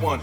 one.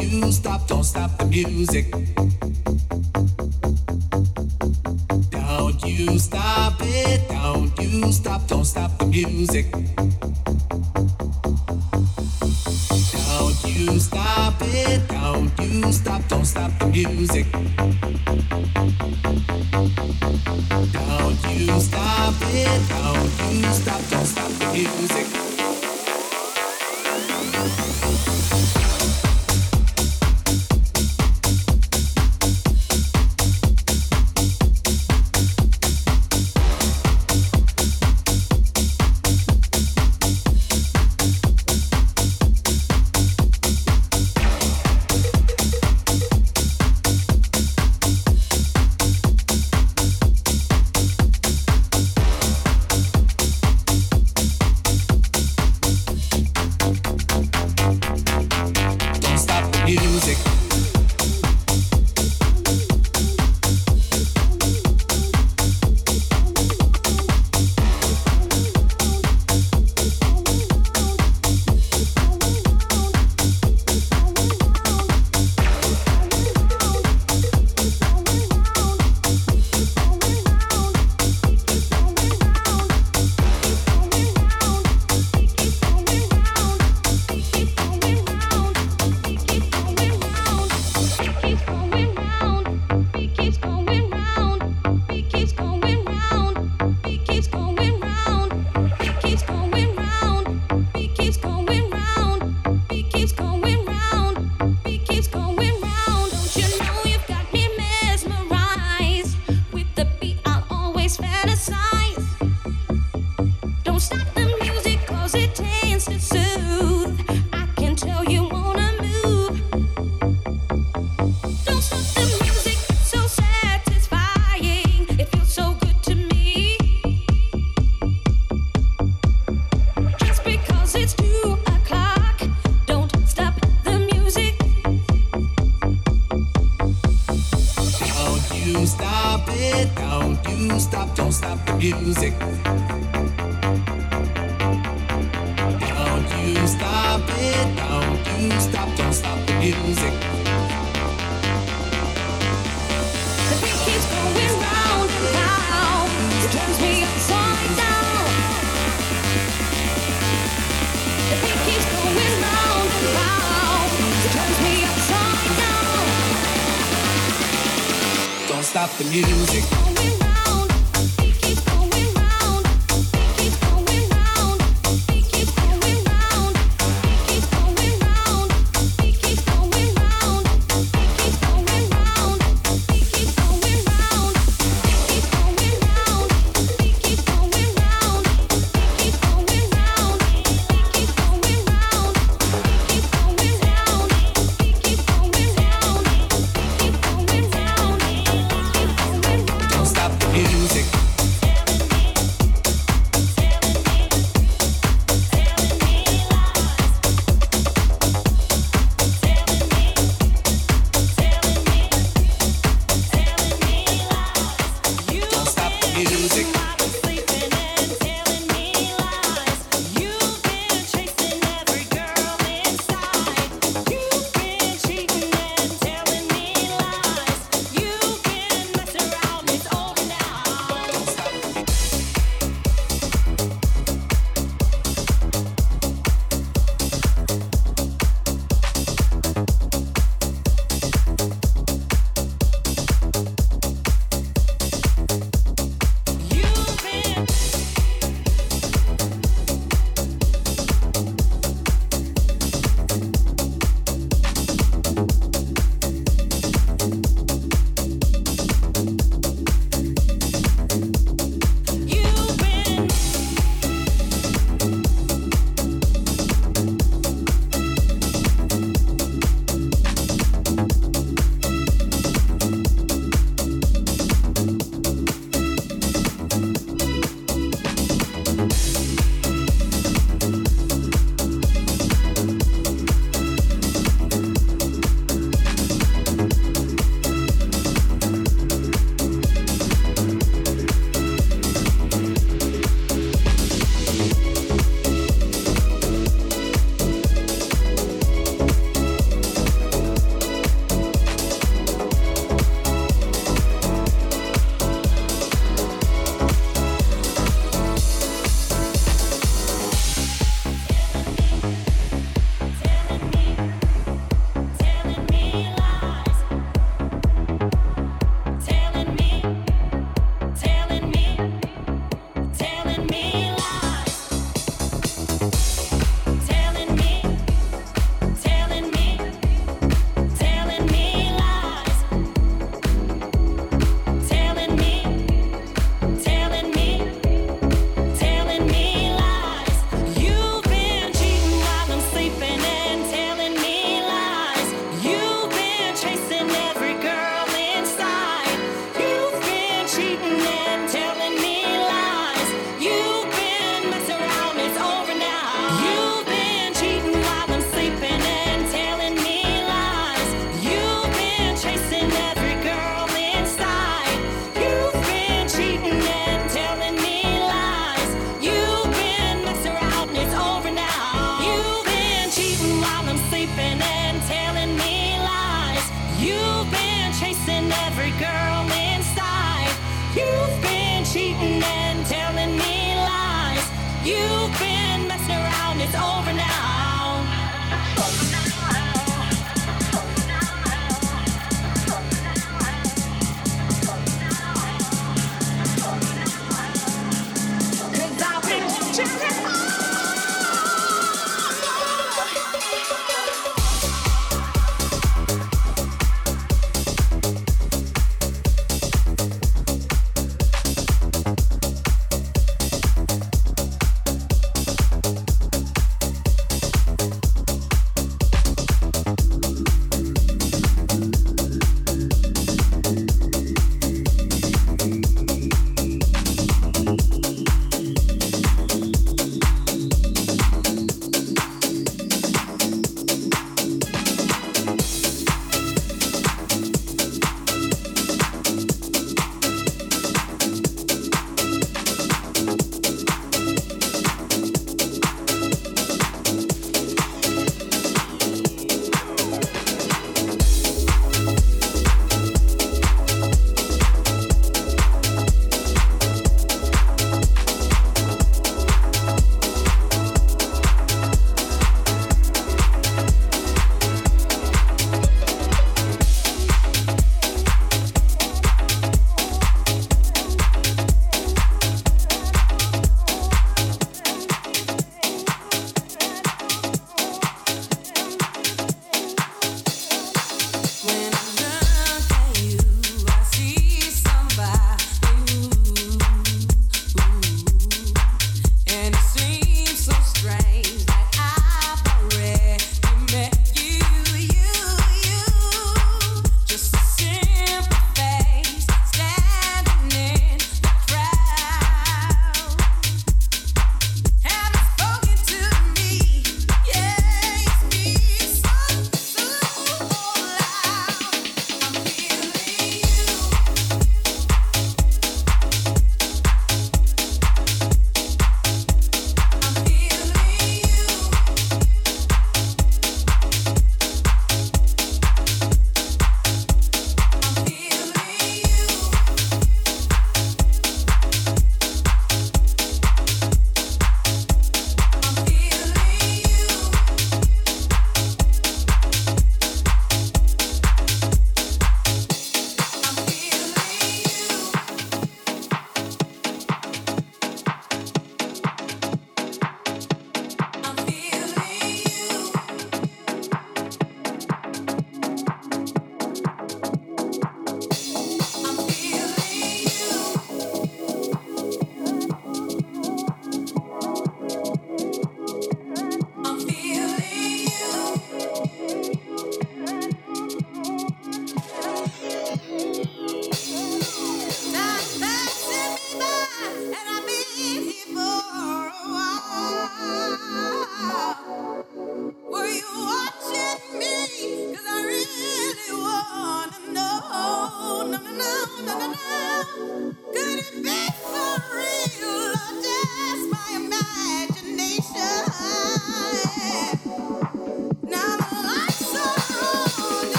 you stop, don't stop the music. Don't you stop it, don't you stop, don't stop the music. Don't you stop it, don't you stop, don't stop the music. Don't you stop it, don't you stop, don't stop the music. stop the music.